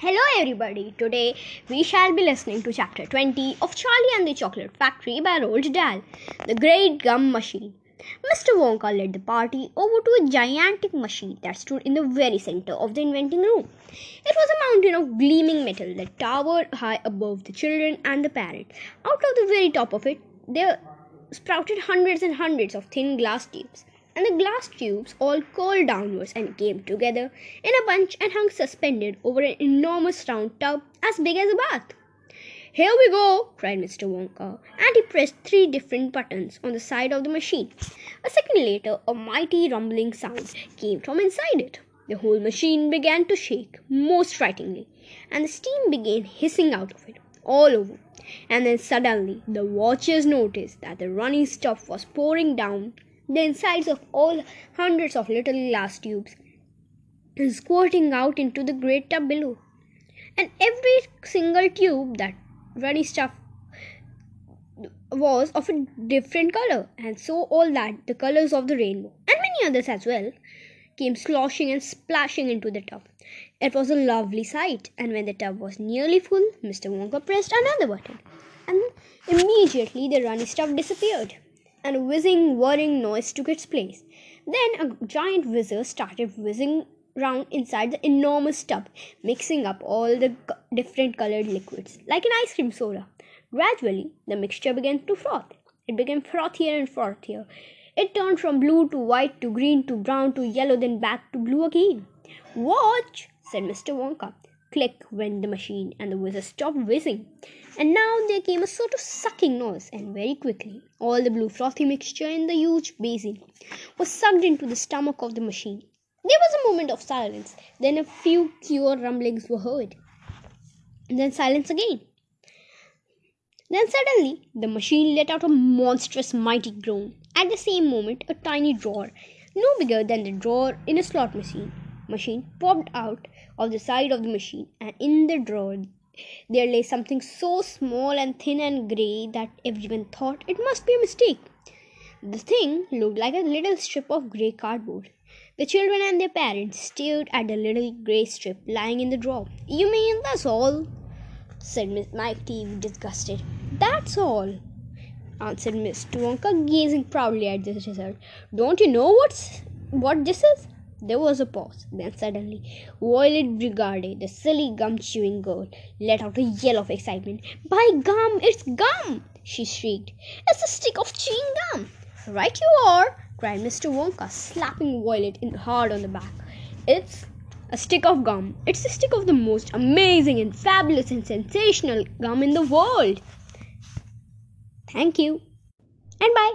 Hello, everybody. Today we shall be listening to chapter 20 of Charlie and the Chocolate Factory by Roald Dahl, The Great Gum Machine. Mr. Wonka led the party over to a gigantic machine that stood in the very center of the inventing room. It was a mountain of gleaming metal that towered high above the children and the parrot. Out of the very top of it, there sprouted hundreds and hundreds of thin glass tubes and the glass tubes all curled downwards and came together in a bunch and hung suspended over an enormous round tub as big as a bath. Here we go, cried Mr. Wonka, and he pressed three different buttons on the side of the machine. A second later, a mighty rumbling sound came from inside it. The whole machine began to shake most frighteningly, and the steam began hissing out of it all over. And then suddenly the watchers noticed that the running stuff was pouring down the insides of all hundreds of little glass tubes squirting out into the great tub below. And every single tube that runny stuff was of a different color, and so all that the colors of the rainbow, and many others as well, came sloshing and splashing into the tub. It was a lovely sight, and when the tub was nearly full, Mr. Wonka pressed another button, and immediately the runny stuff disappeared and a whizzing, whirring noise took its place. Then a giant whizzer started whizzing round inside the enormous tub, mixing up all the different colored liquids, like an ice cream soda. Gradually, the mixture began to froth. It became frothier and frothier. It turned from blue to white to green to brown to yellow, then back to blue again. Watch, said Mr. Wonka. Click went the machine, and the whizzer stopped whizzing. And now there came a sort of sucking noise, and very quickly all the blue frothy mixture in the huge basin was sucked into the stomach of the machine. There was a moment of silence, then a few queer rumblings were heard, then silence again. Then suddenly the machine let out a monstrous mighty groan. At the same moment a tiny drawer, no bigger than the drawer in a slot machine, machine popped out of the side of the machine, and in the drawer there lay something so small and thin and grey that everyone thought it must be a mistake. The thing looked like a little strip of grey cardboard. The children and their parents stared at the little grey strip lying in the drawer. You mean that's all? said Miss Teavee, disgusted. That's all, answered Mr. Wonka, gazing proudly at the result. Don't you know what's what this is? There was a pause. Then suddenly, Violet Beauregarde, the silly gum chewing girl, let out a yell of excitement. By gum, it's gum! she shrieked. It's a stick of chewing gum. Right you are, cried Mr. Wonka, slapping Violet hard on the back. It's a stick of gum. It's a stick of the most amazing and fabulous and sensational gum in the world. Thank you. And bye.